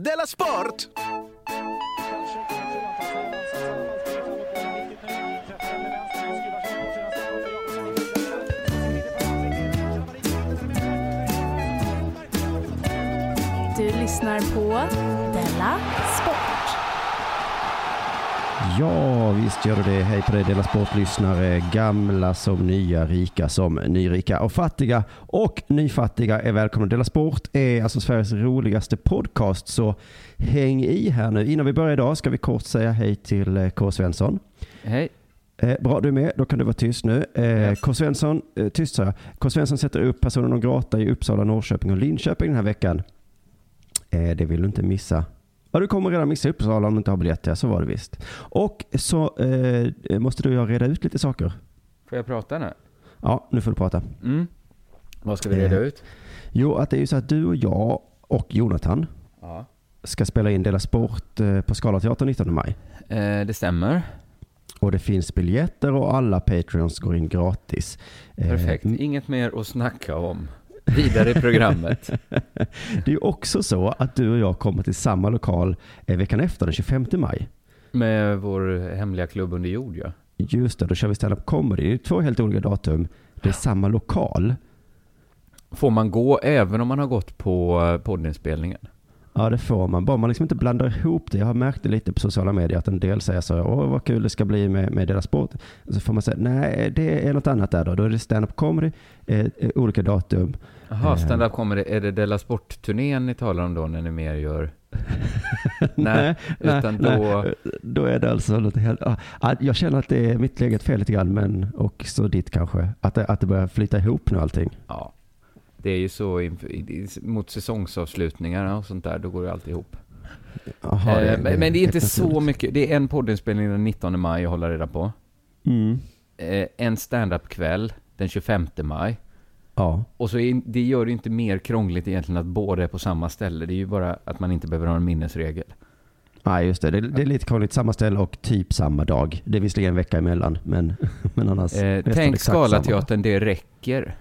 Della Sport! Du lyssnar på Della Sport. Ja, visst gör du det. Hej på dig Dela Sport-lyssnare. Gamla som nya, rika som nyrika och fattiga och nyfattiga är välkomna. Dela Sport är alltså Sveriges roligaste podcast, så häng i här nu. Innan vi börjar idag ska vi kort säga hej till eh, K. Svensson. Hej. Eh, bra, du är med. Då kan du vara tyst nu. Eh, Yes. K. Svensson, eh, tyst sa jag. K. Svensson sätter upp personen non grata i Uppsala, Norrköping och Linköping den här veckan. Eh, det vill du inte missa. Ja, du kommer redan missa Uppsala om du inte har biljett. Ja, så var det visst. Och så eh, måste du och jag reda ut lite saker. Får jag prata nu? Ja, nu får du prata. Mm. Vad ska vi reda Eh. ut? Jo, att det är ju så att du och jag och Jonathan Ja. ska spela in Dela Sport eh, på Scalateatern 19 maj. Eh, det stämmer. Och det finns biljetter och alla Patreons går in gratis. Eh, Perfekt. Inget mer att snacka om. Vidare i programmet. Det är ju också så att du och jag kommer till samma lokal eh, veckan efter, den 25 maj. Med vår hemliga klubb under jord, ja. Just det, då kör vi stand-up comedy. Det är två helt olika datum. Det är samma lokal. Får man gå även om man har gått på eh, poddinspelningen? Ja, det får man. Bara man liksom inte blandar ihop det. Jag har märkt det lite på sociala medier att en del säger så åh vad kul det ska bli med, med deras sport. Så får man säga, nej det är något annat där då. Då är det stand-up comedy, eh, eh, olika datum. Jaha, Eh. stand-up det. Är det Della Sport-turnén ni talar om då, när ni mer gör... Nej, utan då... nej, då är det alltså något helt, ah, ah, jag känner att det är mitt eget fel lite grann, men också ditt kanske. Att det, att det börjar flyta ihop nu allting. Ja. Det är ju så mot säsongsavslutningarna och sånt där, då går det alltid ihop. Jaha, Eh, men, men det är inte så mycket. Det är en poddinspelning den 19 maj jag håller reda på. Mm. Eh, en stand-up-kväll den 25 maj. Ja. Och så är, det gör det inte mer krångligt egentligen att båda är på samma ställe. Det är ju bara att man inte behöver ha en minnesregel. Nej, just det. det. Det är lite krångligt. Samma ställe och typ samma dag. Det är visserligen en vecka emellan, men, men annars. Eh, tänk. Scalateatern, det räcker.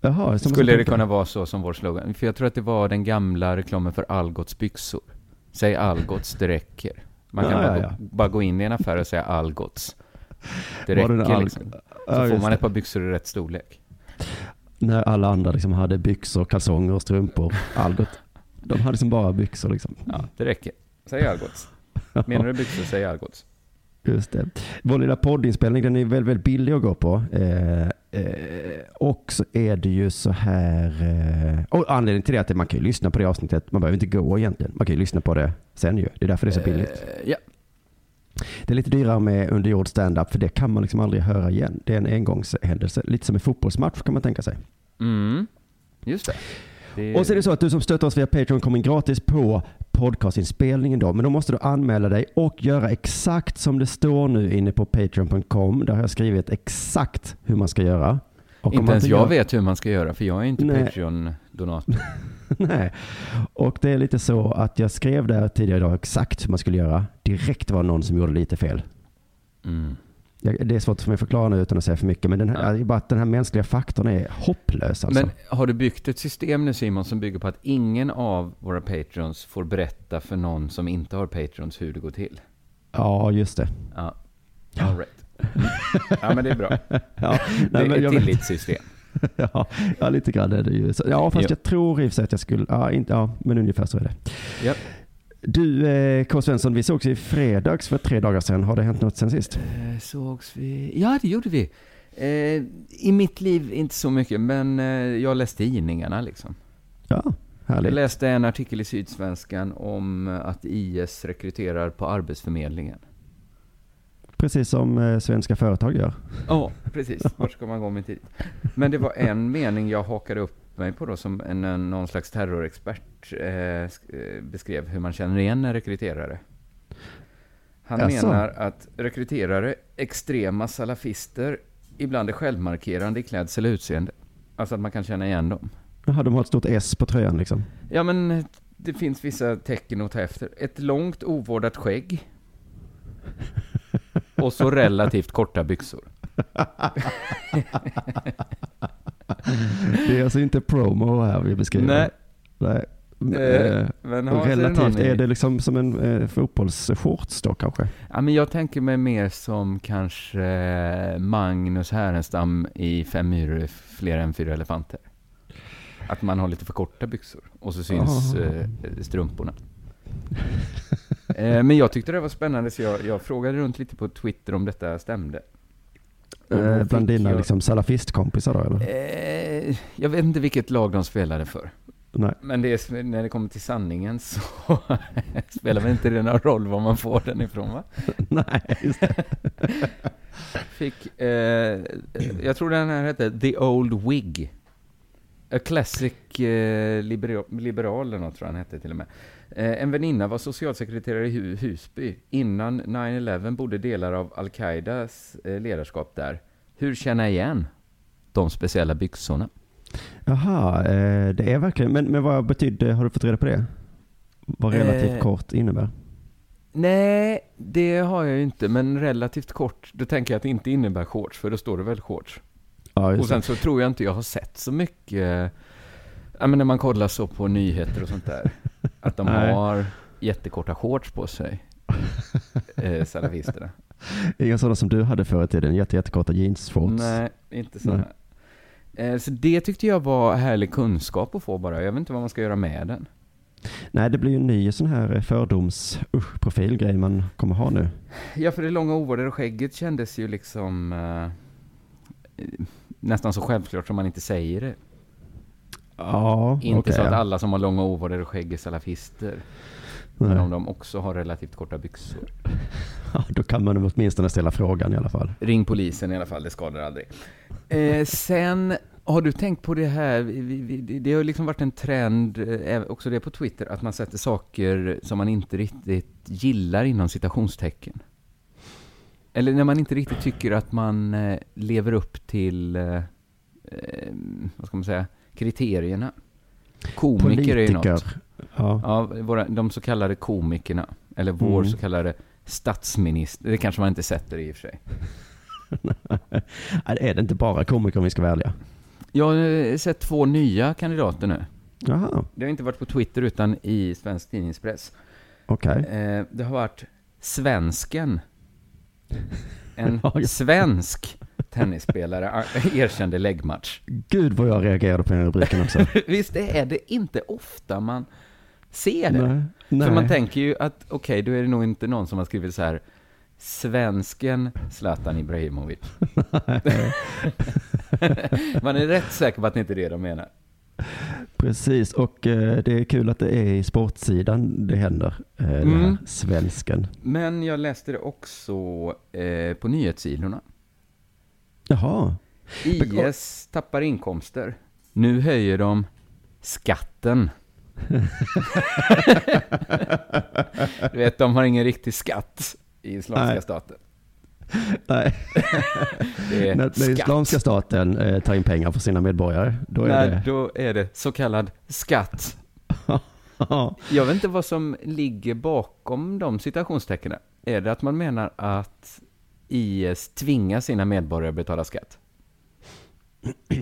Jaha, Skulle det kunna vara så som vår slogan? För jag tror att det var den gamla reklamen för Algots byxor. Säg Algots, det räcker. Man kan Ja, bara, ja, bara gå in i en affär och säga Algots. Det räcker Alg- liksom. Så Ja, får man ett par byxor i rätt storlek. När alla andra liksom hade byxor, kalsonger och strumpor. Algot. De hade liksom bara byxor liksom. Ja, det räcker. Säg Algots. Menar du byxor, säg Algots. Just det. Vår lilla poddinspelning den är väldigt, väldigt billig att gå på. Eh, eh, och så är det ju så här. Eh, och anledningen till det är att man kan ju lyssna på det avsnittet. Man behöver inte gå egentligen. Man kan ju lyssna på det sen ju. Det är därför det är så billigt. Eh, ja. Det är lite dyrare med underjord stand-up för det kan man liksom aldrig höra igen. Det är en engångshändelse. Lite som en fotbollsmatch kan man tänka sig. Mm. Just det. Det. Och så är det så att du som stöttar oss via Patreon kommer in gratis på podcastinspelningen då. Men då måste du anmäla dig och göra exakt som det står nu inne på patreon.com. Där har jag skrivit exakt hur man ska göra. Och Inte ens jag gör- vet hur man ska göra, för jag är inte. Patreon-donator. Nej. Och det är lite så att jag skrev där tidigare idag exakt hur man skulle göra. Direkt var det någon som gjorde lite fel. Mm. Det är svårt för mig att förklara nu utan att säga för mycket. Men den här, Ja. det är bara att den här mänskliga faktorn är hopplös alltså. Men har du byggt ett system nu Simon som bygger på att ingen av våra Patreons får berätta för någon som inte har Patreons hur det går till? Ja, just det. Ja. All right. Ja, men det är bra. Ja, Det nej, är men ett tillitssystem. ja, ja, lite grann är det ju. Så, ja, fast Ja. jag tror i och för sig att jag skulle, ja, inte, ja, men ungefär så är det. Ja. Du, eh, K. Svensson, vi sågs i fredags för tre dagar sedan. Har det hänt något sen sist? Eh, Sågs vi? Ja, det gjorde vi. Eh, I mitt liv inte så mycket, men eh, jag läste tidningarna liksom. Ja, Jag härligt. läste en artikel i Sydsvenskan om att IS rekryterar på Arbetsförmedlingen. Precis som svenska företag gör. Ja, precis. Vart ska man gå med tid? Men det var en mening jag hakade upp mig på då, som en, någon slags terrorexpert eh, eh, beskrev hur man känner igen en rekryterare. Han Jaså? menar att rekryterare, extrema salafister, ibland är självmarkerande i klädsel och utseende. Alltså att man kan känna igen dem. Jaha, de har ett stort S på tröjan liksom. Ja, men det finns vissa tecken att ta efter. Ett långt ovårdat skägg. Och så relativt korta byxor. Det är alltså inte promo här vi beskriver. Nej. Nej. Eh, det relativt, är det liksom som en eh, fotbollsshorts då kanske? Ja, men jag tänker mig mer som kanske eh, Magnus Härenstam i Fem myror, fler än fyra elefanter. Att man har lite för korta byxor och så syns Ah. eh, strumporna. eh, men jag tyckte det var spännande så jag, jag frågade runt lite på Twitter om detta stämde. Eh, fick bland dina jag- liksom salafistkompisar då eller? Eh, jag vet inte vilket lag de spelade för. Nej. Men det är, när det kommer till sanningen så spelar väl inte det någon roll var man får den ifrån va? Nej, just det. Fick, eh, jag tror den här hette The Old Wig. A Classic eh, liberal, liberal eller något tror jag han hette till och med. Eh, en väninna var socialsekreterare i Hu- Husby. Innan 9-11 bodde delar av Al-Qaidas eh, ledarskap där. Hur känner jag igen de speciella byxorna? Jaha, eh, det är verkligen, men, men vad betydde, har du fått reda på det? Vad relativt Eh, kort innebär? Nej, det har jag ju inte, men relativt kort. Då tänker jag att det inte innebär shorts, för då står det väl shorts. Ja, Och sen så tror jag inte jag har sett så mycket, ja men när man kollar så på nyheter och sånt där, att de Nej. har jättekorta shorts på sig, eh, salafisterna. Inga sådana som du hade förr i tiden, jätte, jättekorta jeansshorts. Nej, inte sådana. Eh, så det tyckte jag var härlig kunskap att få bara. Jag vet inte vad man ska göra med den. Nej, det blir ju en ny sån här fördoms usch, profilgrej man kommer ha nu. Ja, för det långa ovårdade skägget kändes ju liksom eh, nästan så självklart som man inte säger det. Ja, Inte okej, så att alla som har långa ovårdade skägg är salafister. Men Nej. om de också har relativt korta byxor. Ja, då kan man åtminstone ställa frågan i alla fall. Ring polisen i alla fall, det skadar aldrig. Eh, sen, har du tänkt på det här, det har liksom varit en trend, eh, också det på Twitter, att man sätter saker som man inte riktigt gillar inom citationstecken. Eller när man inte riktigt tycker att man eh, lever upp till, eh, vad ska man säga, kriterierna. Komiker är ju något. Politiker. Ja. Ja, våra, de så kallade komikerna, eller vår Mm. så kallade statsminister, det kanske man inte sätter i och för sig. Är det inte bara komiker om vi ska välja? Jag har sett två nya kandidater nu. Jaha, Det har inte varit på Twitter utan i svensk tidningspress. okej. Eh, det har varit svensken. En svensk tennisspelare erkände läggmatch. Gud vad jag reagerade på den rubriken också. Visst är det inte ofta man ser det? Nej. Nej. För man tänker ju att, okej, då är det nog inte någon som har skrivit så här, svensken Zlatan Ibrahimovic. man är rätt säker på att det inte är det de menar. Precis, och eh, det är kul att det är i sportsidan det händer. Eh, Den här Mm. svensken. Men jag läste det också eh, på nyhetssidorna. Jaha, IS tappar inkomster. Nu höjer de skatten. du vet, de har ingen riktig skatt i Islamiska Nej. staten. nej. När, när. Islamiska staten eh, tar in pengar för sina medborgare, då är Nej, det... då är det så kallad skatt. Ja. Jag vet inte vad som ligger bakom de citationstecknen. Är det att man menar att IS tvingar sina medborgare att betala skatt?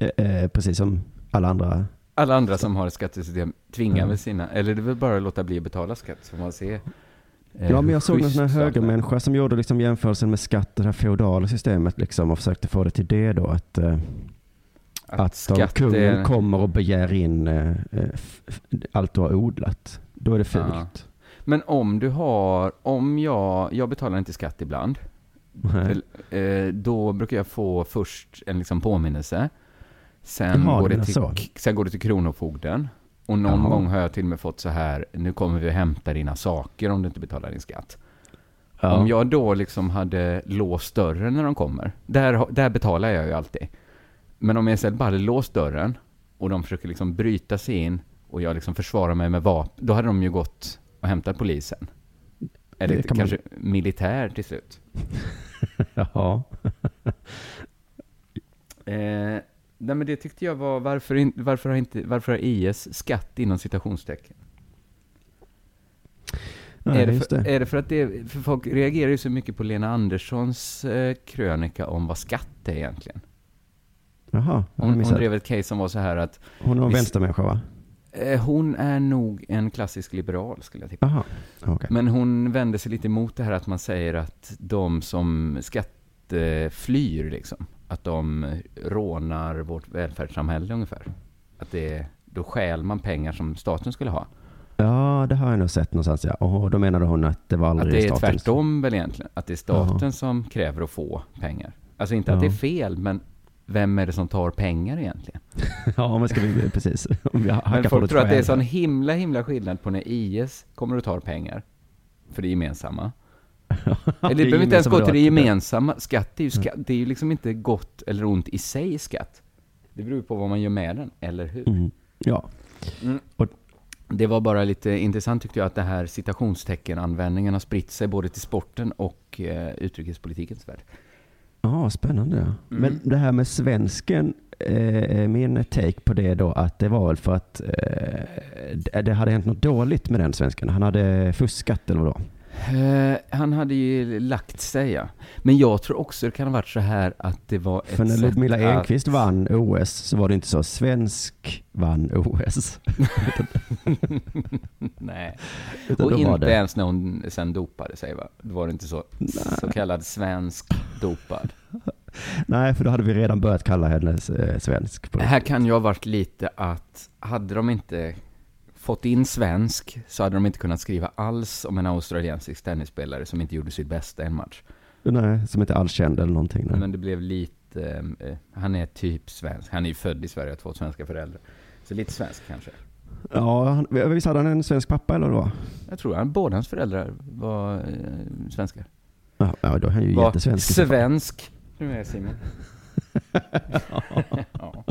Eh, eh, precis som alla andra. Alla andra som har ett skattesystem tvingar Ja. väl sina, eller det är väl bara att låta bli att betala skatt så man se. eh, Ja, men jag såg någon schysst sån här högermänniska som gjorde liksom jämförelsen med skatt, det här feodala systemet liksom och försökte få det till det då att, eh, att, om skatt kungen är- kommer och begär in eh, eh, allt du har odlat, då är det fult. Ja. Men om du har, om jag, jag betalar inte skatt ibland, Nej. eh, då brukar jag få först en liksom påminnelse. Sen, Jaha, går det till, så. sen går det till Kronofogden. Och någon Jaha. gång har jag till och med fått så här, nu kommer vi hämta dina saker om du inte betalar din skatt. Ja. Om jag då liksom hade låst dörren när de kommer, där, där betalar jag ju alltid. Men om jag istället bara hade låst dörren och de försöker liksom bryta sig in och jag liksom försvarar mig med vapen, då hade de ju gått och hämtat polisen. Eller Det kan man- kanske militär till slut. Jaha. Eh, nej men det tyckte jag var, varför, in, varför, har inte, varför har IS skatt inom citationstecken? Nej, är, det för, det. är det för att det, för folk reagerar ju så mycket på Lena Anderssons eh, krönika om vad skatt är egentligen. Jaha, Hon, hon drev ett case som var så här att Hon var vänstermänniska va? Eh, Hon är nog en klassisk liberal, skulle jag tippa. Jaha, okej. Men hon vänder sig lite emot det här att man säger att de som skatteflyr, liksom, att de rånar vårt välfärdssamhälle ungefär. Att det, då stjäl man pengar som staten skulle ha. Ja, det har jag nog sett någonstans ja. Och då menade hon att det var Att aldrig det är statens. tvärtom väl egentligen. Att det är staten Jaha. som kräver att få pengar. Alltså inte att Ja. det är fel, men vem är det som tar pengar egentligen? Ja, men ska vi, precis. Om vi Men folk tror att det är sån himla, himla skillnad på när IS kommer och tar pengar. För det gemensamma. Eller det behöver inte ens gå till det då. gemensamma. Skatt är ju skatt. Det är ju liksom inte gott eller ont i sig skatt. Det beror på vad man gör med den, eller hur? Mm. Ja, Det var bara lite intressant tyckte jag att det här citationstecken-användningen har spritt sig både till sporten och eh, utrikespolitikens värld. Ja, spännande. Mm. Men det här med svensken, eh, min take på det då att det var väl för att eh, det- hade hänt något dåligt med den svensken. Han hade fuskat eller vadå? Eh, han hade ju lagt sig, ja. Men jag tror också det kan ha varit så här att det var ett För när Ludmilla att- Enqvist vann OS så var det inte så svensk vann OS. Nej. Utan Och inte det, ens när hon sen dopade sig, va? Då var det inte så. Så kallad svensk dopad. nej, för då hade vi redan börjat kalla henne eh, svensk. Här kan ju ha varit lite att, hade de inte fått in svensk så hade de inte kunnat skriva alls om en australiensisk tennisspelare som inte gjorde sitt bästa en match. Nej, som inte alls känd eller någonting. Nej. Men det blev lite, eh, han är typ svensk. Han är ju född i Sverige och har två svenska föräldrar. Så lite svensk kanske. Ja, han, visst hade han en svensk pappa eller vad? Jag tror att båda hans föräldrar var eh, svenskar. Ja, ja, då är han ju Var jättesvensk. svensk. Nu är jag Simon. ja.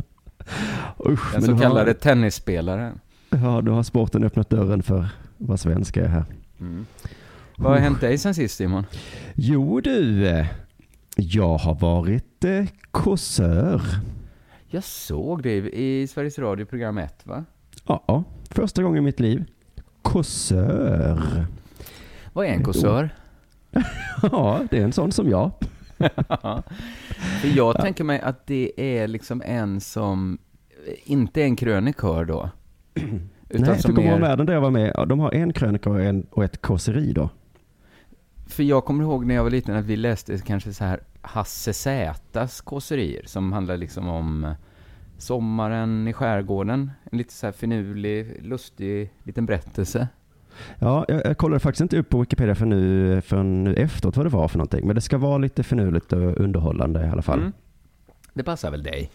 Usch, Den men så kallade har, tennisspelaren. Ja, då har sporten öppnat dörren för vad svenska är här. Mm. Vad har hänt dig sen sist Simon? Jo du, eh, jag har varit eh, kåsör. Jag såg det i Sveriges Radio program 1 va? Ja, första gången i mitt liv. Kåsör. Vad är en kåsör? Ja, det är en sån som jag. Jag tänker mig att det är liksom en som inte är en krönikör då. Utan Nej, som för Godmorgon är, världen där jag var med, ja, de har en krönika och, en, och ett kåseri då. för jag kommer ihåg när jag var liten att vi läste kanske så här Hasse Zätas kåserier som handlar liksom om eh, sommaren i skärgården. En lite så här finurlig, lustig liten berättelse. Ja, jag, jag kollade faktiskt inte upp på Wikipedia för nu, för nu efteråt vad det var för någonting. Men det ska vara lite finurligt och underhållande i alla fall. Mm. Det passar väl dig?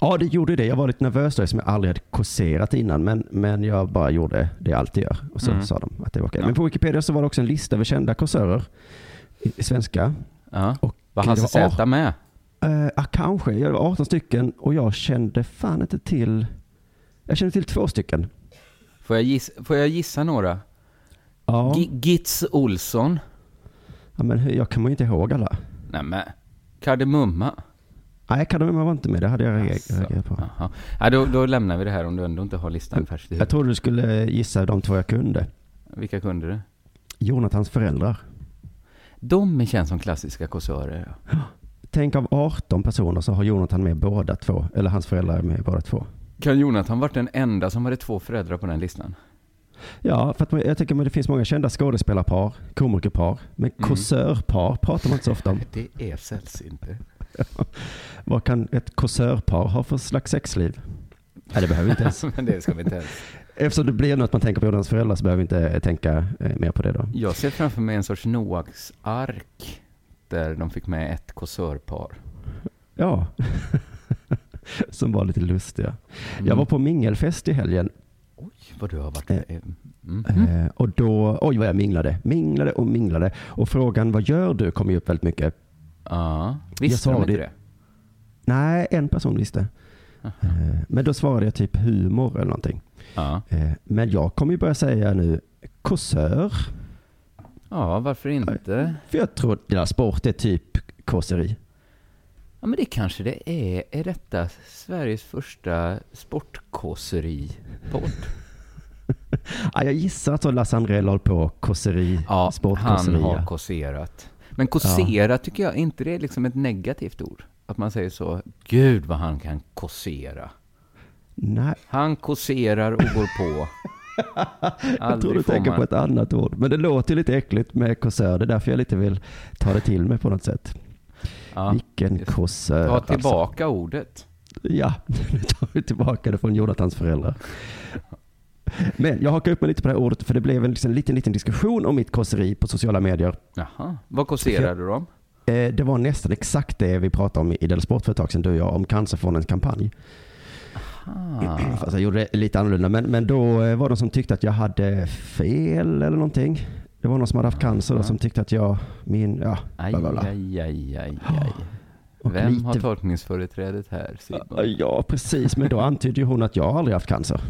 Ja, det gjorde det. Jag var lite nervös då, som jag aldrig hade kåserat innan. Men, men jag bara gjorde det jag alltid gör. Och så Mm. sa de att det var okej. Ja. Men på Wikipedia så var det också en lista över kända kåsörer i, i svenska. Ja. Och Var Hasse Zäta med? Uh, kanske. Ja, Det var 18 stycken och jag kände fan inte till... Jag kände till två stycken. Får jag gissa, får jag gissa några? Ja, Gi- Gitz Olsson? ja men jag kommer ju inte ihåg alla. Nej men, Kardemumma? Nej, Kardemumma var inte med. Det hade jag Asså, reagerat på. jaha. Ja, då, då lämnar vi det här om du ändå inte har listan färskt i Jag trodde du skulle gissa de två jag kunde. Vilka kunde du? Jonathans föräldrar. De känns som klassiska kåsörer. ja. Tänk av 18 personer så har Jonathan med båda två. Eller hans föräldrar är med båda två. Kan Jonathan varit den enda som hade två föräldrar på den listan? Ja, för att jag tycker att det finns många kända skådespelarpar, komikerpar. Men Mm. kåsörpar pratar man inte så ofta om. Det är sällsynt. Vad kan ett kåsörpar ha för slags sexliv? Nej, det behöver vi inte ens. Men det ska vi inte ens. Eftersom det blir något man tänker på Jonathans föräldrar så behöver vi inte tänka eh, mer på det då. Jag ser framför mig en sorts Noaks ark där de fick med ett kåsörpar. Ja. Som var lite lustiga. Mm. Jag var på mingelfest i helgen. Oj, vad du har varit Eh, med. Mm. Eh, och då, oj vad jag minglade. Minglade och minglade. Och frågan vad gör du kom ju upp väldigt mycket. Ja, Jag visste sa de inte det-? Nej, en person visste. Eh, men då svarade jag typ humor eller någonting. Eh, men jag kommer ju börja säga nu kåsör. ja, varför inte? För jag tror att sport är typ kåseri. Ja, men det kanske det är. Är detta Sveriges första sportkåseri-podd? Ja, jag gissar att Lasse Andrell håller på kåseri. Ja, han har kåserat. Men kåsera tycker jag inte det är liksom ett negativt ord. Att man säger så, gud vad han kan kåsera. Nej, Han kåserar och går på. jag tror du tänker man- på ett annat ord. Men det låter lite äckligt med kåsör. Det är därför jag lite vill ta det till mig på något sätt. Ja. Vilken kåsör. Ta alltså. tillbaka ordet. Ja, nu tar vi tillbaka det från Jonathans föräldrar. Men jag hakar upp mig lite på det här ordet för det blev en liksom, liten, liten diskussion om mitt kåseri på sociala medier. Jaha. Vad kåserar du om? Eh, det var nästan exakt det vi pratade om i Dela Sport för ett tag sedan, du och jag, om Cancerfondens kampanj. Ah. Fast jag gjorde det lite annorlunda. Men, men då eh, var det någon som tyckte att jag hade fel eller någonting. Det var någon som hade haft cancer då, som tyckte att jag, min, ja, Aj, bla, bla, bla. aj, aj, aj, aj. Och Vem lite- har tolkningsföreträdet här, Simon? Ja, precis. Men då antydde ju hon att jag aldrig haft cancer.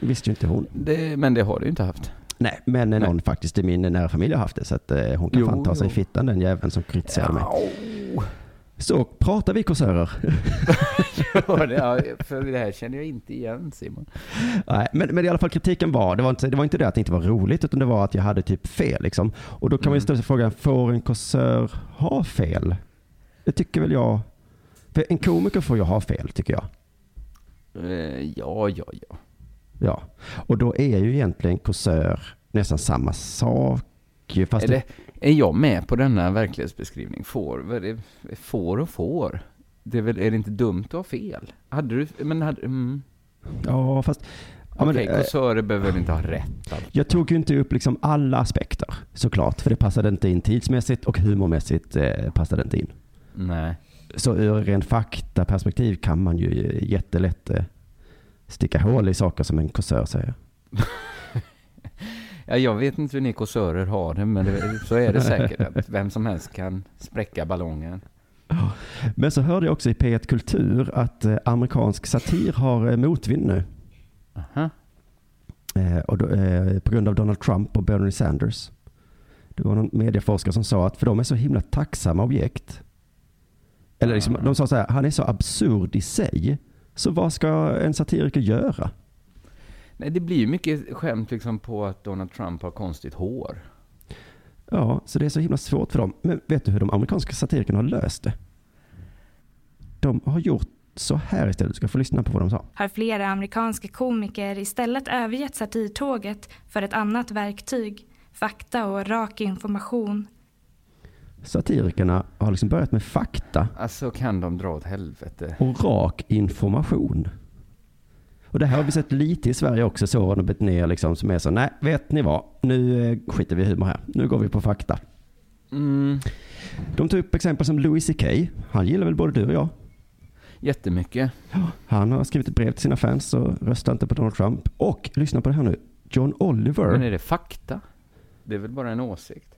Det visste ju inte hon. Det, men det har du inte haft. Nej, men Nej. någon faktiskt i min nära familj har haft det. Så att eh, hon kan Jo, fan ta sig i fittan den jäveln som kritiserade mig. Au. Så pratar vi kåsörer. Ja, för det här känner jag inte igen, Simon. Nej, men, men i alla fall kritiken var, det var, inte, det var inte det att det inte var roligt, utan det var att jag hade typ fel. Liksom. Och då kan man ju Mm. ställa sig frågan, får en kåsör ha fel? Det tycker väl jag. För en komiker får ju ha fel, tycker jag. Eh, Ja, ja, ja. Ja. Och då är ju egentligen kåsör nästan samma sak. Fast Är, det, är jag med på denna verklighetsbeskrivning? Får, får och får. Det är, väl, är det inte dumt att ha fel? Hade du, men hade, mm. ja, fast... Ja, Okej, eh, kåsörer behöver väl inte ha rätt? Alltså. Jag tog ju inte upp liksom alla aspekter såklart, för det passade inte in tidsmässigt och humormässigt eh, passade inte in. Nej. Så ur ren faktaperspektiv kan man ju jättelätt eh, sticka hål i saker som en kåsör säger. Ja, jag vet inte hur ni kåsörer har det, men det, så är det säkert. Att vem som helst kan spräcka ballongen. Men så hörde jag också i P1 Kultur att eh, amerikansk satir har eh, motvind nu. Aha. Och då, på grund av Donald Trump och Bernie Sanders. Det var någon medieforskare som sa att för de är så himla tacksamma objekt. Eller liksom, de sa så här, han är så absurd i sig. Så vad ska en satiriker göra? Nej, det blir ju mycket skämt liksom på att Donald Trump har konstigt hår. Ja, så det är så himla svårt för dem. Men vet du hur de amerikanska satirikerna har löst det? De har gjort så här istället. Du ska få lyssna på vad de sa. har flera amerikanska komiker istället övergett satirtåget för ett annat verktyg, fakta och rak information. Satirikerna har liksom börjat med fakta Alltså kan de dra åt helvete. och rak information. Och det här har vi sett lite i Sverige också, de bett ner liksom som är så, nej, vet ni vad, nu eh, skiter vi i humor här, nu går vi på fakta. Mm, De tog upp exempel som Louis CK, han gillar väl både du och jag. jättemycket. Han har skrivit ett brev till sina fans och röstar inte på Donald Trump. Och lyssna på det här nu, John Oliver. Men är det fakta? Det är väl bara en åsikt?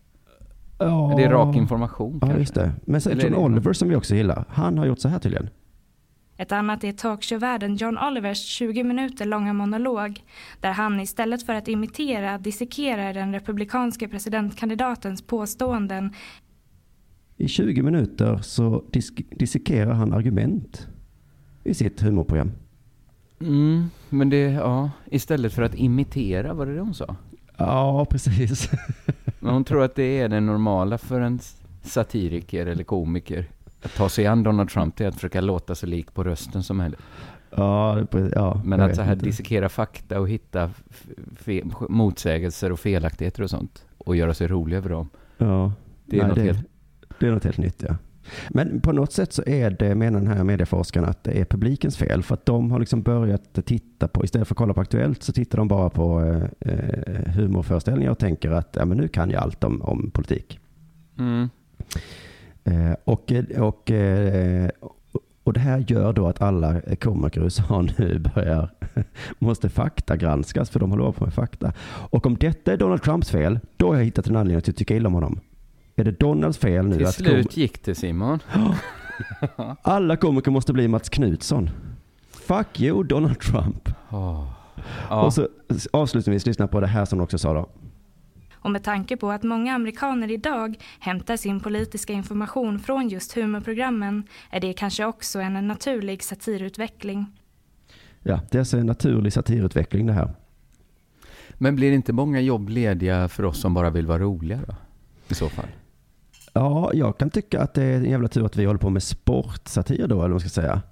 Ja. Det är rak information Ja, kanske? just det. Men sen Eller John Oliver som vi också gillar, han har gjort så här tydligen. Ett annat är talkshowvärden John Olivers 20 minuter långa monolog där han istället för att imitera dissekerar den republikanske presidentkandidatens påståenden I 20 minuter så disk- dissekerar han argument i sitt humorprogram. Mm, men det, ja, istället för att imitera, var det det hon sa? Ja, precis. Men hon tror att det är det normala för en satiriker eller komiker. Att ta sig an Donald Trump, det är att försöka låta så lik på rösten som möjligt. Ja, ja Men att så här inte. dissekera fakta och hitta motsägelser och felaktigheter och sånt och göra sig rolig över dem. Ja, Det är Nej, något det, helt... det är något helt nytt, ja. Men på något sätt så är det, menar den här medieforskaren, att det är publikens fel. För att de har liksom börjat titta på, istället för att kolla på Aktuellt, så tittar de bara på eh, eh, humorföreställningar och tänker att ja, men nu kan jag allt om, om politik. Mm. Eh, och, och, eh, och det här gör då att alla komiker i USA nu börjar, måste faktagranskas för de håller på med fakta. Och om detta är Donald Trumps fel, då har jag hittat en anledning att tycka illa om honom. Är det Donalds fel nu Till att slut gick det Simon. alla komiker måste bli Mats Knutsson? Fuck you Donald Trump. Åh. Ja. Och så avslutningsvis lyssna på det här som de också sa då. och med tanke på att många amerikaner idag hämtar sin politiska information från just humorprogrammen är det kanske också en naturlig satirutveckling. Ja, det är alltså en naturlig satirutveckling det här. Men blir inte många jobb lediga för oss som bara vill vara roliga då? I så fall. Ja, jag kan tycka att det är en jävla tur att vi håller på med sportsatir då, eller vad man ska säga.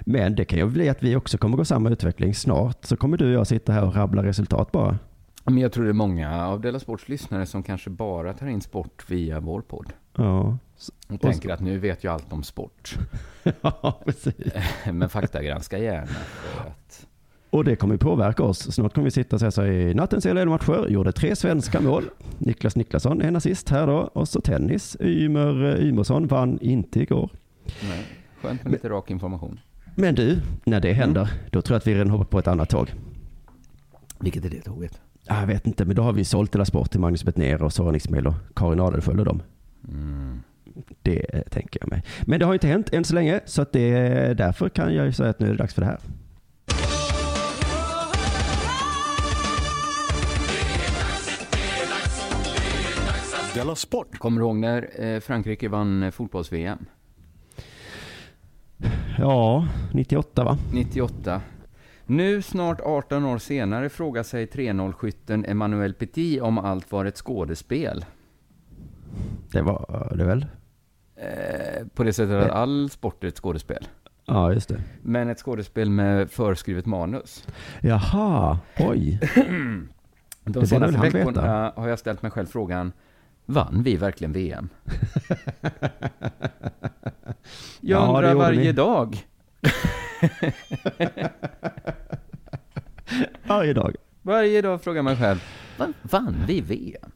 Men det kan ju bli att vi också kommer gå samma utveckling. Snart så kommer du och jag sitta här och rabbla resultat bara. Men jag tror det är många av Della Sports lyssnare som kanske bara tar in sport via vår podd. Ja, Och tänker att nu vet jag allt om sport. ja precis. Men faktagranska gärna för att... Och det kommer ju påverka oss. Snart kommer vi sitta och säga så i nattens matcher gjorde tre svenska mål. Niklas Niklasson är nazist här då. Och så tennis. Ymer Ymersson vann inte igår. Nej, skönt med lite rak information. Men du, när det händer, Mm. då tror jag att vi redan hoppar på ett annat tåg. Vilket är det tåget? Jag vet inte, men då har vi sålt hela sport till Magnus Bettner och Soran Ismail och Karin Adelsköld och dem. Mm. Det eh, tänker jag mig. Men det har inte hänt än så länge, så att det, därför kan jag ju säga att nu är det dags för det här. Della Sport! Kommer du ihåg när eh, Frankrike vann eh, fotbolls-VM? Ja, 98 va? 98. Nu, snart 18 år senare, frågar sig 3-0-skytten Emmanuel Petit om allt var ett skådespel. Det var det väl? Eh, på det sättet att all sport är ett skådespel. Ja, just det. Men ett skådespel med förskrivet manus. Jaha, oj. De borde senaste väl han veckorna har jag ställt mig själv frågan, vann vi verkligen VM? Jag Ja, undrar varje ni. dag. Varje dag. Varje dag frågar mig själv, "Va- vann vi VM?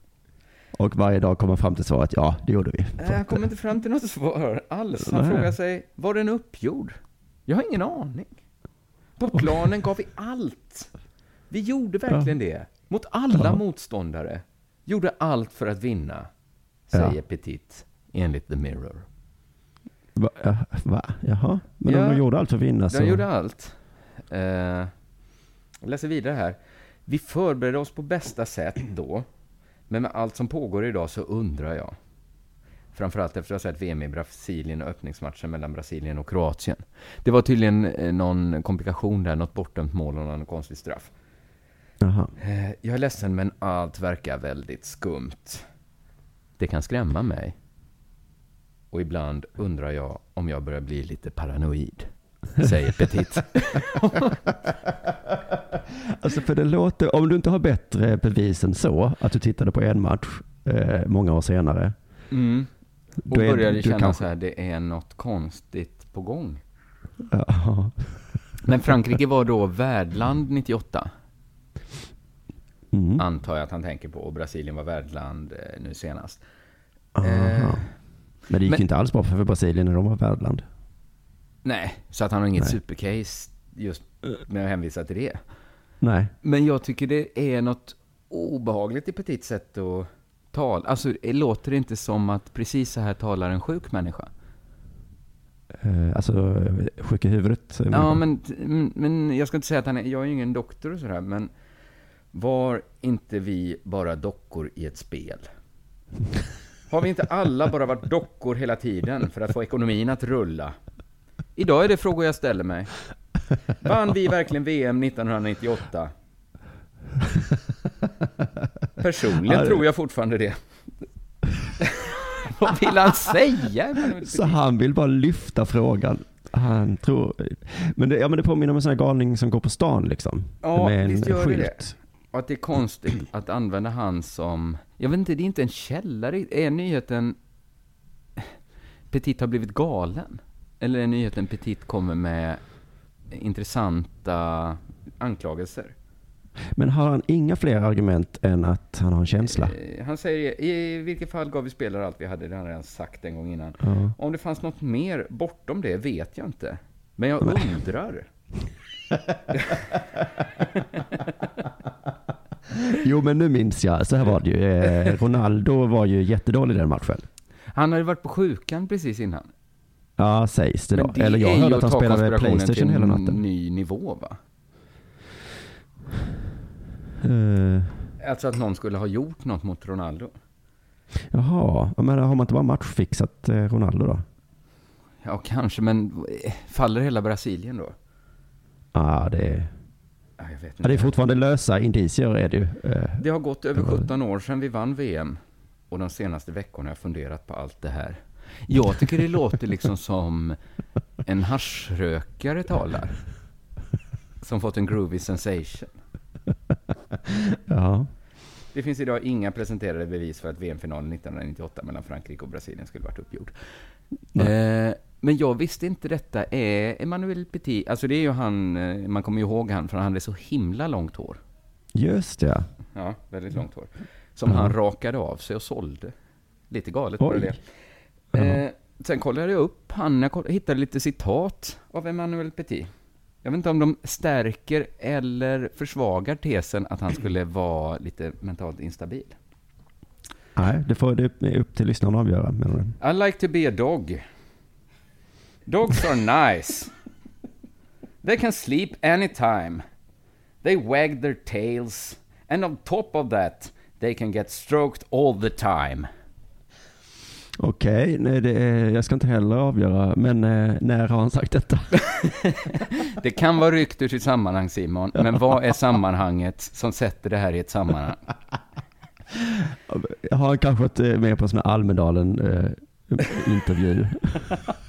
Och varje dag kommer fram till svaret, ja, det gjorde vi. Jag kommer inte fram till något svar alls. Han Nej. frågar sig, var den uppgjord? Jag har ingen aning. På planen gav vi allt. Vi gjorde verkligen det. Mot alla motståndare. Gjorde allt för att vinna, Ja. säger Petit, enligt The Mirror. Va? ja, va? Jaha, men Ja. de gjorde allt för att vinna så... De gjorde allt. Eh, jag läser vidare här. Vi förberedde oss på bästa sätt då, men med allt som pågår idag så undrar jag. Framförallt efter att ha sett VM i Brasilien och öppningsmatchen mellan Brasilien och Kroatien. Det var tydligen eh, någon komplikation där, något bortdömt mål och någon konstig straff. Jaha. Eh, jag är ledsen, men allt verkar väldigt skumt. Det kan skrämma mig. Och ibland undrar jag om jag börjar bli lite paranoid, säger Petit. Alltså för det låter, om du inte har bättre bevis än så, att du tittade på en match eh, många år senare. Mm. Och är började känna kanske- så här, det är något konstigt på gång. Ja. Men Frankrike var då värdland 98, Mm. antar jag att han tänker på. Och Brasilien var värdland eh, nu senast. Aha. Eh, Men det gick men- inte alls bra för Brasilien när de var värdland. Nej, så att han har inget Nej. supercase just med att hänvisa till det. Nej. Men jag tycker det är något obehagligt i Petits sätt att tala. Alltså, det låter det inte som att precis så här talar en sjuk människa? Eh, alltså sjuk i huvudet. Ja, men, men jag ska inte säga att han är, jag är ju ingen doktor och sådär, men var inte vi bara dockor i ett spel? Har vi inte alla bara varit dockor hela tiden för att få ekonomin att rulla? Idag är det frågor jag ställer mig. Vann vi verkligen VM 1998? Personligen Ja, tror jag fortfarande det. Vad vill han säga? Så han vill bara lyfta frågan. Han tror... Men det, ja, men det påminner om en sån här galning som går på stan liksom. Ja, med en visst gör skylt. det. Och att det är konstigt att använda han som, jag vet inte, det är inte en källare. Är nyheten Petit har blivit galen? Eller är nyheten Petit kommer med intressanta anklagelser? Men har han inga fler argument än att han har en känsla? Eh, Han säger i vilket fall gav vi spelare allt vi hade, det har han redan sagt en gång innan. Ja. Om det fanns något mer bortom det vet jag inte. Men jag undrar. Jo, men nu minns jag. Så här var det ju. Eh, Ronaldo var ju jättedålig den matchen. Han hade varit på sjukan precis innan. Ja, sägs det då. Det Eller jag ju hörde att han spelade Playstation till hela en natten. ny nivå va? Eh, Alltså att någon skulle ha gjort något mot Ronaldo. jaha, Ja, men har man inte bara matchfixat eh, Ronaldo då? Ja, kanske, men faller hela Brasilien då? Ja, det är, Ja, ja, det är fortfarande lösa indicier är det ju. Eh, Det har gått över Det var- 17 år sedan vi vann VM. Och de senaste veckorna har jag funderat på allt det här. Jag tycker det låter liksom som en haschrökare talar. Som fått en groovy sensation. Ja. Det finns idag inga presenterade bevis för att VM-finalen 1998 mellan Frankrike och Brasilien skulle varit uppgjord. Eh, men jag visste inte detta. Är Emmanuel Petit, alltså det är ju han, eh, man kommer ju ihåg han, för han hade så himla långt hår. Just det. Ja, väldigt långt hår. Som Ja. han rakade av sig och sålde. Lite galet var det. Eh, sen kollade jag upp han, jag hittade lite citat av Emmanuel Petit. Jag vet inte om de stärker eller försvagar tesen att han skulle vara lite mentalt instabil. Nej, det får det är upp till lyssnarna att avgöra. Menar du? I like to be a dog. Dogs are nice. They can sleep anytime. They wag their tails. And on top of that, they can get stroked all the time. Okej, nej, det är, jag ska inte heller avgöra. Men eh, när har han sagt detta? Det kan vara ryckt ur sitt sammanhang, Simon, men vad är sammanhanget som sätter det här i ett sammanhang? Har han kanske varit eh, med på en sån här Almedalen-intervju?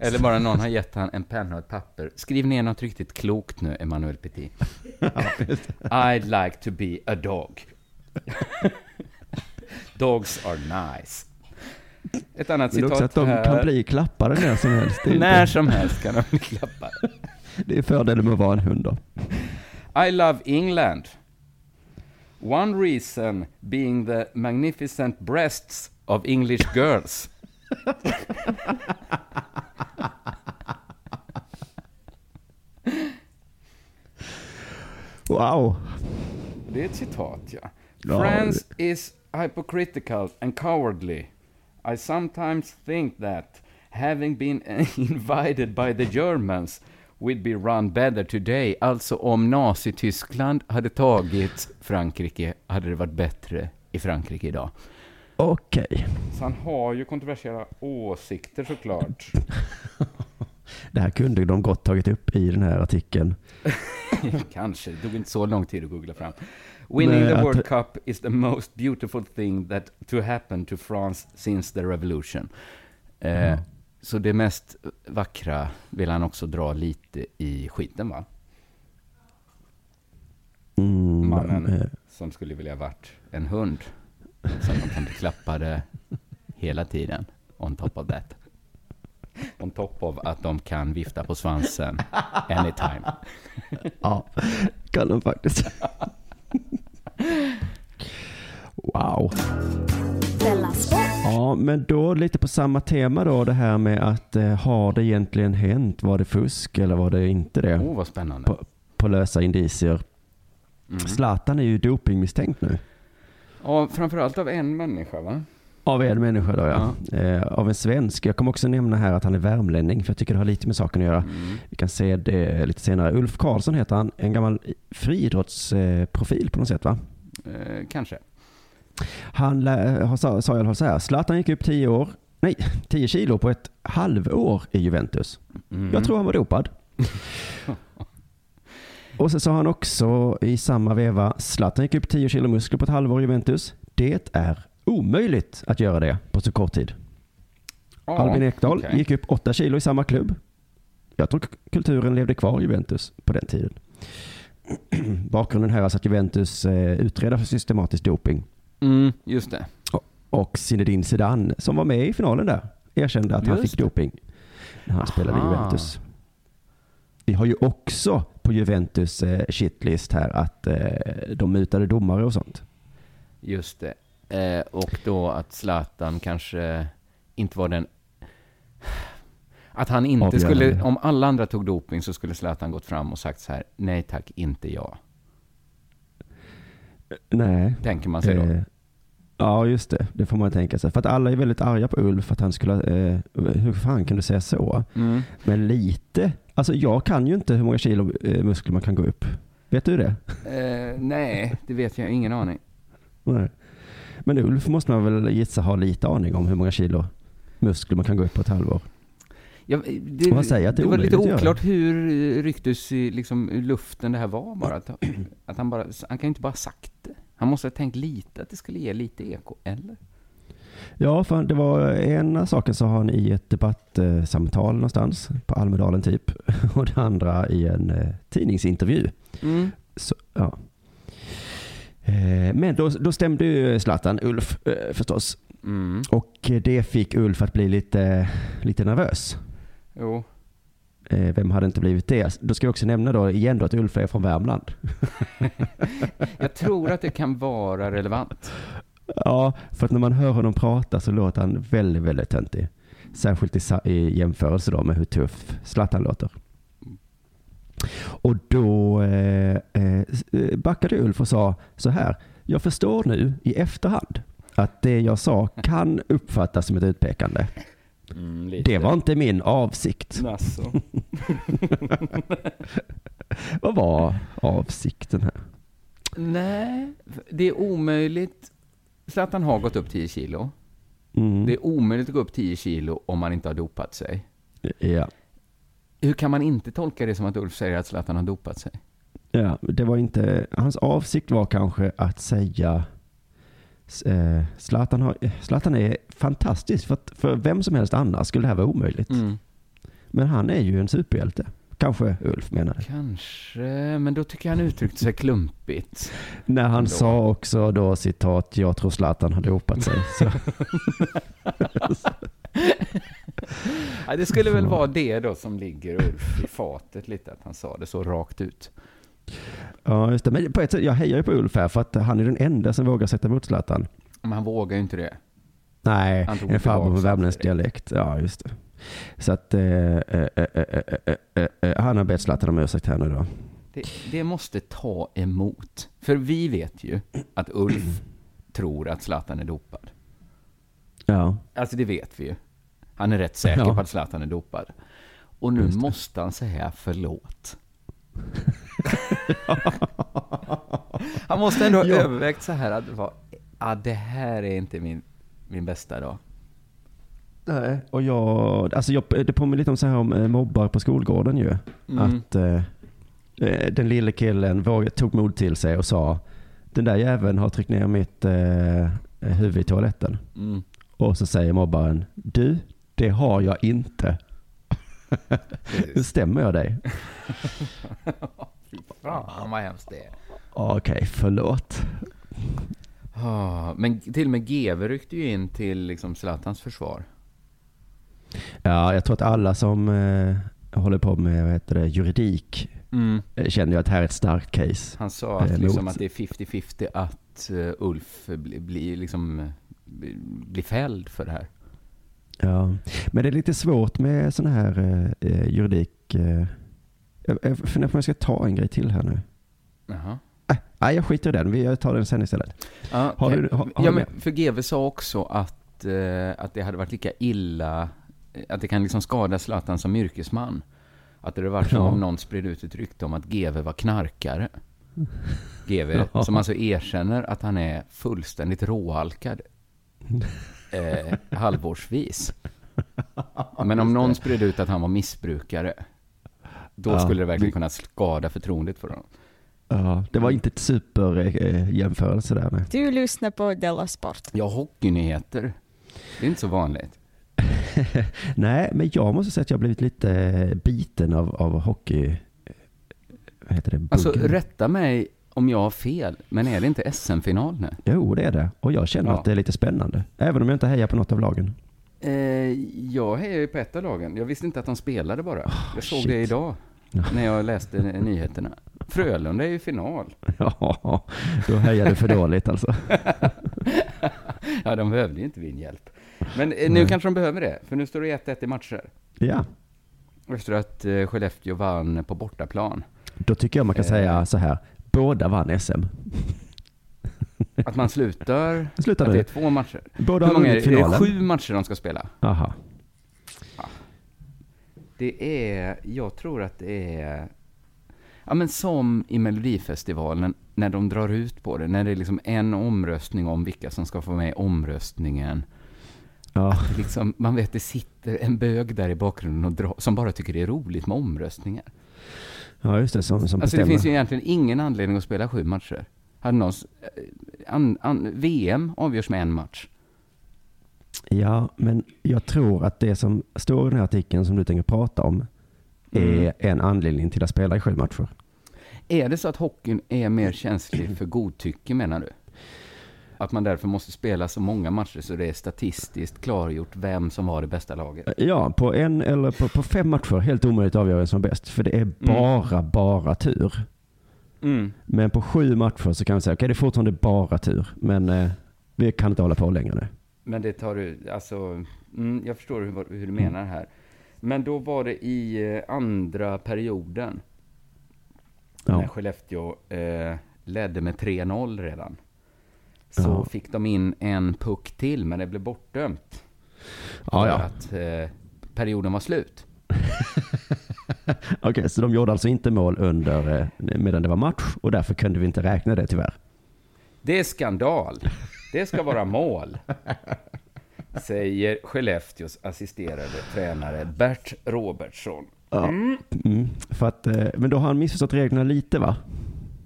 Eller bara någon har gett han en penna och ett papper. Skriv ner något riktigt klokt nu, Emmanuel Petit. I'd like to be a dog. Dogs are nice. Ett annat Men också citat att de här. kan bli klappade när som helst. När som helst kan de bli klappade. det är fördelen med att vara en hund då. I love England. One reason being the magnificent breasts of English girls. Wow. Det är ett citat, ja. Ja, France is hypocritical and cowardly. I sometimes think that having been invited by the Germans would be run better today. Alltså om Nazityskland hade tagit Frankrike hade det varit bättre i Frankrike idag. Okej. Så han har ju kontroversiella åsikter såklart. Det här kunde de gott tagit upp i den här artikeln. Kanske, det tog inte så lång tid att googla fram. Winning Nej, the att- World Cup is the most beautiful thing that to happen to France since the revolution. Eh, Mm. Så det mest vackra vill han också dra lite i skiten va? Mm, Mannen eh, som skulle vilja varit en hund. Som de kunde klappa det hela tiden. On top of that. On top of att de kan vifta på svansen anytime. Ja, kan de faktiskt. Wow. Ja, men då lite på samma tema då, det här med att eh, har det egentligen hänt? Var det fusk eller var det inte det? Oh, vad spännande. På, på lösa indicier. Mm. Zlatan är ju dopingmisstänkt nu. Ja, framförallt av en människa va? Av en människa då ja. Eh, av en svensk. Jag kommer också nämna här att han är värmlänning för jag tycker det har lite med saken att göra. Mm. Vi kan se det lite senare. Ulf Karlsson heter han. En gammal friidrottsprofil på något sätt va? Eh, kanske. Han sa, sa i alla fall så här. Zlatan gick upp 10 år, nej 10 kilo på ett halvår i Juventus. Mm. Jag tror han var dopad. Och så sa han också i samma veva, Zlatan gick upp 10 kilo muskler på ett halvår i Juventus. Det är omöjligt att göra det på så kort tid. Ja, Albin Ekdal okej. gick upp 8 kilo i samma klubb. Jag tror kulturen levde kvar i Juventus på den tiden. Bakgrunden här är alltså att Juventus eh, utreder för systematisk doping. Mm, just det. Och Zinedine Zidane, som var med i finalen där, erkände att han Just fick det. doping när han spelade i. Juventus. Vi har ju också på Juventus eh, shitlist här att eh, de mutade domare och sånt. Just det. Eh, och då att Zlatan kanske inte var den... Att han inte Avgörande. skulle... Om alla andra tog doping så skulle Zlatan gått fram och sagt så här, nej tack, inte jag. Nej. Tänker man sig då. Eh, ja, just det. Det får man tänka sig. För att alla är väldigt arga på Ulf att han skulle... Eh, hur fan kan du säga så? Mm. Men lite... Alltså jag kan ju inte hur många kilo eh, muskler man kan gå upp. Vet du det? Eh, nej, det vet jag. Ingen aning. Nej. Men Ulf måste man väl gissa ha lite aning om hur många kilo muskler man kan gå upp på ett halvår. Jag, det, Man säger att det det var lite oklart hur rycktes i liksom, luften det här var bara. Att, att han bara. Han kan ju inte bara ha sagt det. Han måste ha tänkt lite att det skulle ge lite eko, eller? Ja, för det var ena saken sa han i ett debattsamtal någonstans på Almedalen typ. Och det andra i en eh, tidningsintervju. Mm. Så, ja. Eh, Men då, då stämde ju Zlatan Ulf eh, förstås. Mm. Och eh, det fick Ulf att bli lite, lite nervös. Jo. Vem hade inte blivit det? Då ska jag också nämna då igen då att Ulf är från Värmland. Jag tror att det kan vara relevant. Ja, för att när man hör honom prata så låter han väldigt, väldigt töntig. Särskilt i, i jämförelse då med hur tuff Zlatan låter. Och då eh, eh, backade Ulf och sa så här. Jag förstår nu i efterhand att det jag sa kan uppfattas som ett utpekande. Mm, Det var inte min avsikt. Alltså. Vad var avsikten här? Nej, det är omöjligt. Zlatan har gått upp 10 kilo. Mm. Det är omöjligt att gå upp 10 kilo om man inte har dopat sig. Ja. Hur kan man inte tolka det som att Ulf säger att Zlatan har dopat sig? Ja, det var inte, hans avsikt var kanske att säga eh, Zlatan, har, Zlatan är fantastisk, för, för vem som helst annars skulle det här vara omöjligt. Mm. Men han är ju en superhjälte. Kanske Ulf menade. Kanske, men då tycker jag han uttryckte sig klumpigt. När han Ändå. sa också då citat, jag tror Zlatan har dopat sig. Ja, det skulle väl vara det då som ligger Ulf i fatet lite, att han sa det så rakt ut. ja, just det. Men på ett sätt, jag hejar ju på Ulf här, för att han är den enda som vågar sätta emot Zlatan. Men han vågar ju inte det. Nej, en farbror med värmländsk dialekt. Ja, just det. Så att eh, eh, eh, eh, eh, eh, eh, han har bett Zlatan om ursäkt här nu då. det. Det måste ta emot. För vi vet ju att Ulf tror att Zlatan är dopad. Ja. Alltså det vet vi ju. Han är rätt säker Ja. på att Zlatan är dopad. Och nu måste han säga förlåt. han måste ändå ha Ja. övervägt så här att ah, det här är inte min, min bästa dag. Nej. Och jag, alltså jag, det påminner lite om så här om eh, mobbar på skolgården ju. Mm. Att eh, eh, den lille killen vågade, tog mod till sig och sa den där jäveln har tryckt ner mitt eh, huvud i toaletten. Mm. Och så säger mobbaren, du, det har jag inte. Nu stämmer jag dig? Fan vad hemskt det är. Okej, förlåt. Ah, men till och med GV ryckte ju in till liksom Zlatans försvar. Ja, jag tror att alla som eh, håller på med vad heter det, juridik eh, känner ju att det här är ett starkt case. Han sa att, Eh, liksom, mot- att det är 50-50 att eh, Ulf blir bli, liksom, eh, bli- fälld för det här. Ja, men det är lite svårt med sån här eh, eh, juridik. Eh, jag, jag funderar på om jag ska ta en grej till här nu. Jaha. Äh, nej, jag skiter i den. Vi tar den sen istället. Ja, Har du- eh, har- har ja, men för GV sa också att, eh, att det hade varit lika illa, eh, att det kan liksom skada Zlatan som yrkesman. Att det hade varit som Ja. om någon spred ut ett rykte om att GV var knarkare. GV, Ja. som alltså erkänner att han är fullständigt råalkad. Eh, halvårsvis. Men om någon spred ut att han var missbrukare, då Ja, skulle det verkligen vi- kunna skada förtroendet för honom. Ja, det var inte ett superjämförelse där. Nej. Du lyssnar på Della Sport. Ja, hockeynyheter. Det är inte så vanligt. nej, men jag måste säga att jag har blivit lite biten av, av hockey... Vad heter det? Alltså, rätta mig om jag har fel, men är det inte SM-final nu? Jo, det är det. Och jag känner Ja. att det är lite spännande. Även om jag inte hejar på något av lagen. Eh, jag hejar ju på ett av lagen. Jag visste inte att de spelade bara. Jag såg shit. det idag, när jag läste nyheterna. Frölunda är ju final. Ja, då hejar du för dåligt alltså. Ja, de behövde ju inte min hjälp. Men eh, nu Nej. kanske de behöver det, för nu står det 1-1 i matcher. Ja, Efter att eh, Skellefteå vann på bortaplan. då tycker jag man kan Eh. säga så här. Båda vann SM. Att man slutar... Slutar att det är två matcher. Båda Hur många är det? Är det sju matcher de ska spela? Aha. Det är, jag tror att det är, ja men som i Melodifestivalen, när de drar ut på det, när det är liksom en omröstning om vilka som ska få med i omröstningen. Ja, Liksom, man vet, det sitter en bög där i bakgrunden och dra, som bara tycker det är roligt med omröstningar. Ja just det. Som, som Alltså det finns ju egentligen ingen anledning att spela sju matcher. Hade någon, s- an, an, VM avgörs med en match. Ja, men jag tror att det som står i den här artikeln som du tänker prata om är Mm. en anledning till att spela i sju matcher. Är det så att hockeyn är mer känslig för godtycke menar du? Att man därför måste spela så många matcher så det är statistiskt klargjort vem som var det bästa laget? Ja, på en eller på, på fem matcher, helt omöjligt att avgöra vem som är bäst. För det är bara, bara tur. Mm. Men på sju matcher så kan vi säga, okej det är fortfarande bara tur. Men eh, vi kan inte hålla på längre nu. Men det tar du, alltså, mm, jag förstår hur, hur du menar här. Men då var det i eh, andra perioden, när Ja, Skellefteå eh, ledde med 3-0 redan. Så Ja. fick de in en puck till, men det blev bortdömt. ja. För ja. att eh, perioden var slut. Okej, så de gjorde alltså inte mål under eh, medan det var match och därför kunde vi inte räkna det tyvärr. Det är skandal. Det ska vara mål. Säger Skellefteås assisterade tränare Bert Robertsson. Ja. Mm, för att, eh, men då har han missförstått reglerna lite va?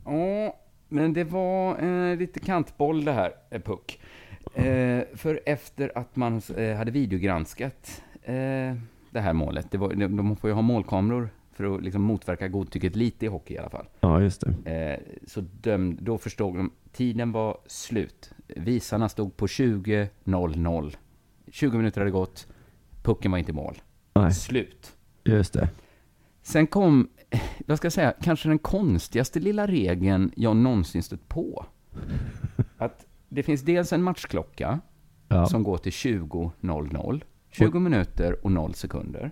Ja, men det var eh, lite kantboll det här, eh, Puck. Eh, för efter att man eh, hade videogranskat eh, det här målet, det var, de, de får ju ha målkameror för att liksom motverka godtycket lite i hockey i alla fall. Ja, just det. Eh, så döm, då förstod de, tiden var slut. Visarna stod på 20.00. 20 minuter hade gått, pucken var inte i mål. Nej, Slut. just det. Sen kom, vad ska jag säga, kanske den konstigaste lilla regeln jag någonsin stött på. Att det finns dels en matchklocka Ja. som går till 20.00. 20 minuter och 0 sekunder.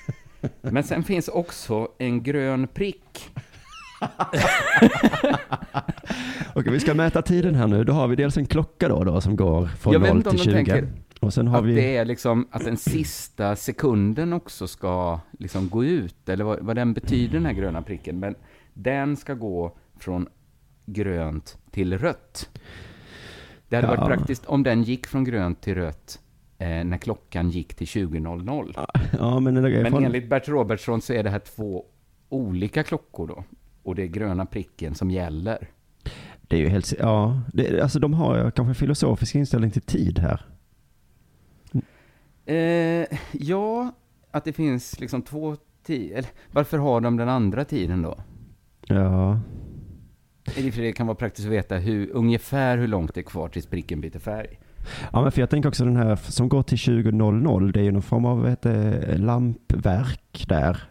Men sen finns också en grön prick. Okej, vi ska mäta tiden här nu. Då har vi dels en klocka då, då som går från Jag vet 0 inte om till de 20. tänker Och sen har Att vi... det är liksom att den sista sekunden också ska liksom gå ut, eller vad, vad den betyder den här gröna pricken. Men den ska gå från grönt till rött. Det hade Ja. varit praktiskt om den gick från grönt till rött eh, när klockan gick till 20.00. Ja, men, det Men enligt Bert Robertsson så är det här två olika klockor då. Och det är gröna pricken som gäller. Det är ju helt... Ja, det, alltså de har kanske en filosofisk inställning till tid här. Eh, ja, att det finns liksom två tider. Varför har de den andra tiden då? Ja, det kan vara praktiskt att veta hur, ungefär hur långt det är kvar tills pricken byter färg. Ja, men för jag tänker också den här som går till 20.00, det är ju någon form av vad heter, det, lampverk där.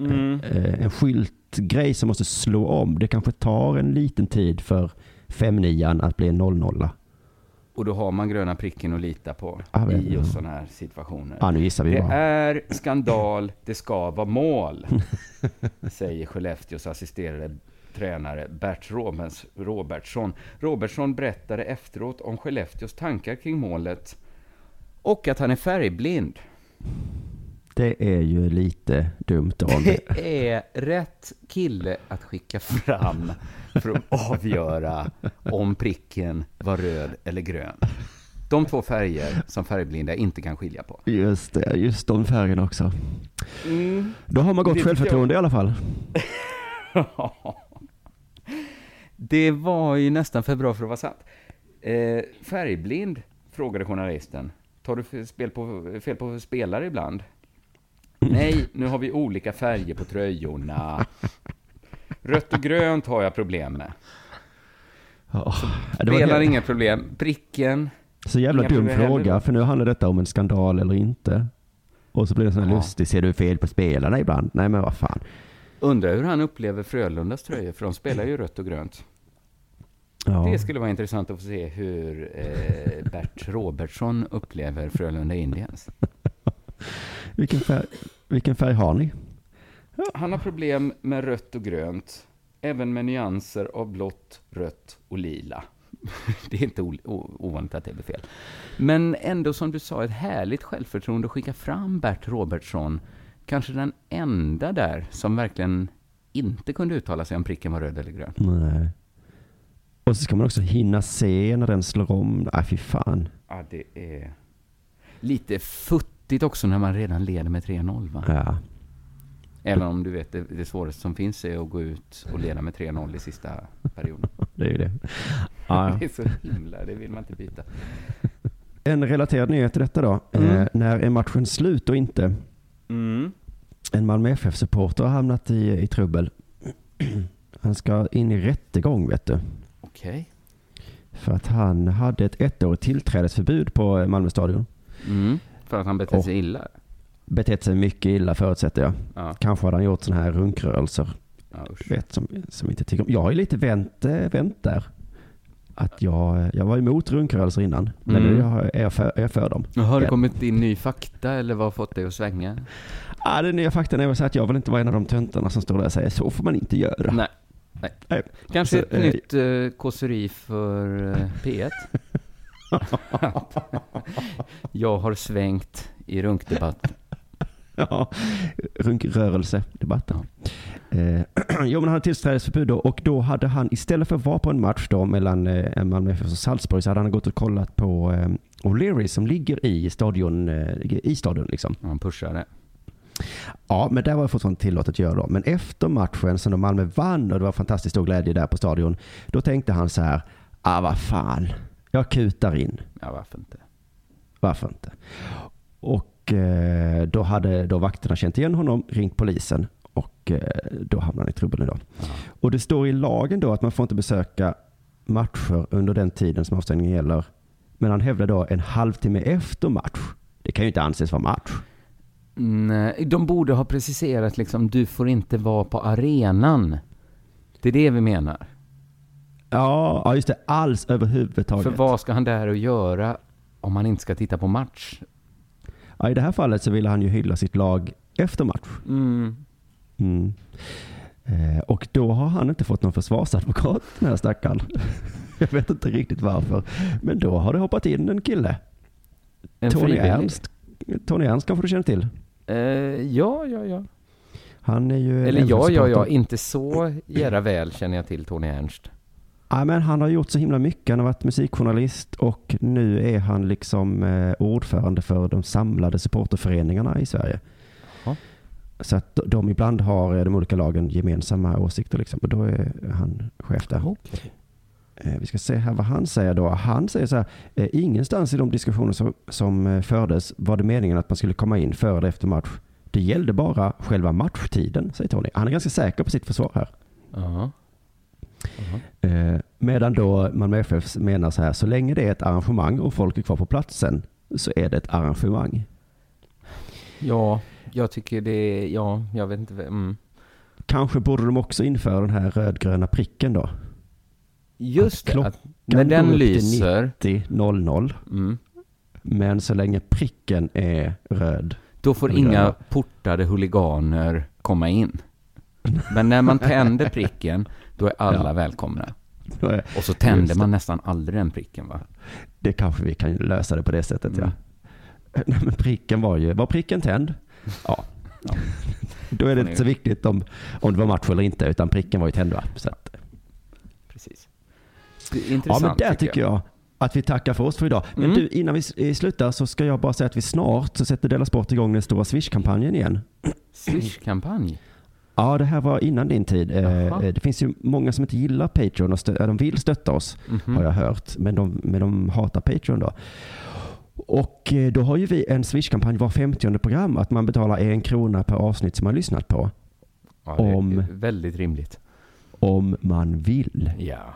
Eh, En skyltgrej som måste slå om. Det kanske tar en liten tid för 5 att bli en 00 Och då har man gröna pricken att lita på men- i just sådana här situationer. Ja, nu gissar vi Det bara. är skandal, det ska vara mål, säger Skellefteås assisterade tränare Bert Robens, Robertsson. Robertsson berättade efteråt om Skellefteås tankar kring målet och att han är färgblind. Det är ju lite dumt det. Det är rätt kille att skicka fram för att avgöra om pricken var röd eller grön. De två färger som färgblinda inte kan skilja på. Just det, just de färgerna också. Mm. Då har man Det gott tycker självförtroende i alla fall. Det var ju nästan för bra för att vara sant. Eh, färgblind, frågade journalisten. Tar du för spel på, fel på spelare ibland? Nej, nu har vi olika färger på tröjorna. Rött och grönt har jag problem med. Var Spelar inga problem. Pricken, Så jävla dum fråga, för nu handlar detta om en skandal eller inte. Och så blir det sån här Ja. lustig, ser du fel på spelarna ibland? Nej men vad fan. undrar hur han upplever Frölundas tröjor, för de spelar ju rött och grönt. Ja. Det skulle vara intressant att få se hur eh, Bert Robertsson upplever Frölunda Indians. Vilken, färg, vilken färg har ni? Han har problem med rött och grönt, även med nyanser av blått, rött och lila. Det är inte ovanligt att det blir fel. Men ändå, som du sa, ett härligt självförtroende att skicka fram Bert Robertsson. Kanske den enda där som verkligen inte kunde uttala sig om pricken var röd eller grön. Nej. Och så ska man också hinna se när den slår om. Nej fy fan. Ja, det är lite futtigt också när man redan leder med 3-0, va? Ja. Även om du vet, det, det svåraste som finns är att gå ut och leda med 3-0 i sista perioden. Det är ju det. Ja, Det är så himla, det vill man inte byta. En relaterad nyhet till detta då. Mm. Eh, när är matchen slut och inte? Mm. En Malmö FF-supporter har hamnat i, i trubbel. Han ska in i rättegång vet du. Okej. För att han hade ett ettårigt tillträdesförbud på Malmö stadion. Mm. För att han betett sig illa? Betett sig mycket illa förutsätter jag. Ja. Kanske hade han gjort sådana här runkrörelser. ja. Vet, som, som inte tycker om. Jag har ju lite vänt, eh, vänt där. Att jag, jag var emot runkrörelser innan. Men Mm. nu är jag för, är jag för dem. Har det Ja. kommit in ny fakta eller vad har fått dig att svänga? Ah, den nya faktan är väl så att jag vill inte vara en av de töntarna som står där och säger så får man inte göra. Nej. Nej. Nej. Kanske Så, ett eh, nytt uh, kåseri för eh, P1? jag har svängt i runkdebatt. Ja, runkrörelsedebatten. Eh, jo, men han hade tillträdesförbud då, och då hade han istället för att vara på en match då mellan eh, Malmö FF och Salzburg så hade han gått och kollat på eh, O'Leary som ligger i stadion, eh, i stadion liksom. Han pushade. Ja, men det var fortfarande tillåtet att göra då. Men efter matchen som Malmö vann och det var fantastiskt stor glädje där på stadion, då tänkte han så här, ah vad fan, jag kutar in. Ja, varför inte? Varför inte? Och eh, då hade då vakterna känt igen honom, ringt polisen och eh, då hamnade han i trubbel idag. Och det står i lagen då att man får inte besöka matcher under den tiden som avstängningen gäller. Men han hävdar då en halvtimme efter match. Det kan ju inte anses vara match. Nej, de borde ha preciserat liksom, du får inte vara på arenan. Det är det vi menar. Ja, ja just det. Alls överhuvudtaget. För vad ska han där och göra om han inte ska titta på match? Ja, I det här fallet så ville han ju hylla sitt lag efter match. Mm. Mm. Eh, och då har han inte fått någon försvarsadvokat, den här stackaren. Jag vet inte riktigt varför. Men då har det hoppat in en kille. En Tony frivillig. Ernst. Tony Ernst kanske du känner till? Eh, ja, ja, ja. Han är ju... Eller ja, ja, ja. Inte så jära väl känner jag till Tony Ernst. Ja, men han har gjort så himla mycket. Han har varit musikjournalist och nu är han liksom eh, ordförande för de samlade supporterföreningarna i Sverige. Jaha. Så att de- ibland har eh, de olika lagen gemensamma åsikter liksom. Och då är han chef där. Okej. Eh, Vi ska se här vad han säger då. Han säger så här, eh, ingenstans i de diskussioner som, som fördes var det meningen att man skulle komma in före eller efter match. Det gällde bara själva matchtiden, säger Tony. Han är ganska säker på sitt försvar här. Ja. Eh, medan då Malmö FF menar så här, så länge det är ett arrangemang och folk är kvar på platsen så är det ett arrangemang. Ja, jag tycker det är, ja, jag vet inte. Mm. Kanske borde de också införa den här rödgröna pricken då. Just det, klockan att när den lyser, 90.00. mm, Men så länge pricken är röd. då får inga gröna. portade huliganer komma in. Men när man tänder pricken, då är alla Ja. välkomna. Är- Och så tänder det. man nästan aldrig den pricken va? Det kanske vi kan lösa det på det sättet Mm. ja. Nej, men pricken var ju, var pricken tänd? Ja. Ja. Då är det inte så viktigt om, om det var match eller inte, utan pricken var ju tänd va? Så att, Precis. Det är ja intressant men där tycker jag. att vi tackar för oss för idag. Men Mm. du, innan vi eh, slutar så ska jag bara säga att vi snart så sätter Della Sport igång den stora Swish-kampanjen igen. Swish-kampanj. Ja, det här var innan din tid. Eh, Jaha. eh, Det finns ju många som inte gillar Patreon och de vill stötta oss. Mhm. har jag hört. Men de, men de hatar Patreon då. Och eh, då har ju vi en Swish-kampanj var 50 program. Att man betalar en krona per avsnitt som man har lyssnat på. Ja, det är om- Väldigt rimligt. Om man vill. Ja.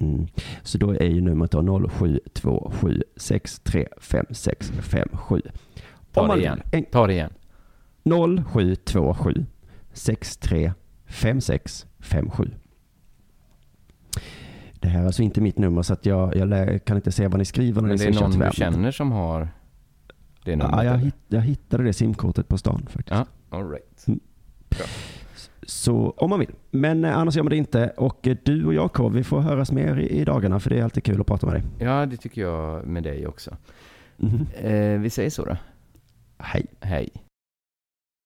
Mm. Så då är ju numret då 0727635657. Ta det igen. En, Ta det igen. 0727 635657. Det här är alltså inte mitt nummer så att jag, jag kan inte se vad ni skriver när Men det är någon du känner som har det numret? Ja, jag, hitt, jag hittade det simkortet på stan faktiskt. Ja, all right. Så om man vill. Men eh, annars gör man det inte. Och eh, du och jag K, vi får höras mer i, i dagarna för det är alltid kul att prata med dig. Ja, det tycker jag med dig också. Mhm. Eh, vi säger så då. Hej. Hej.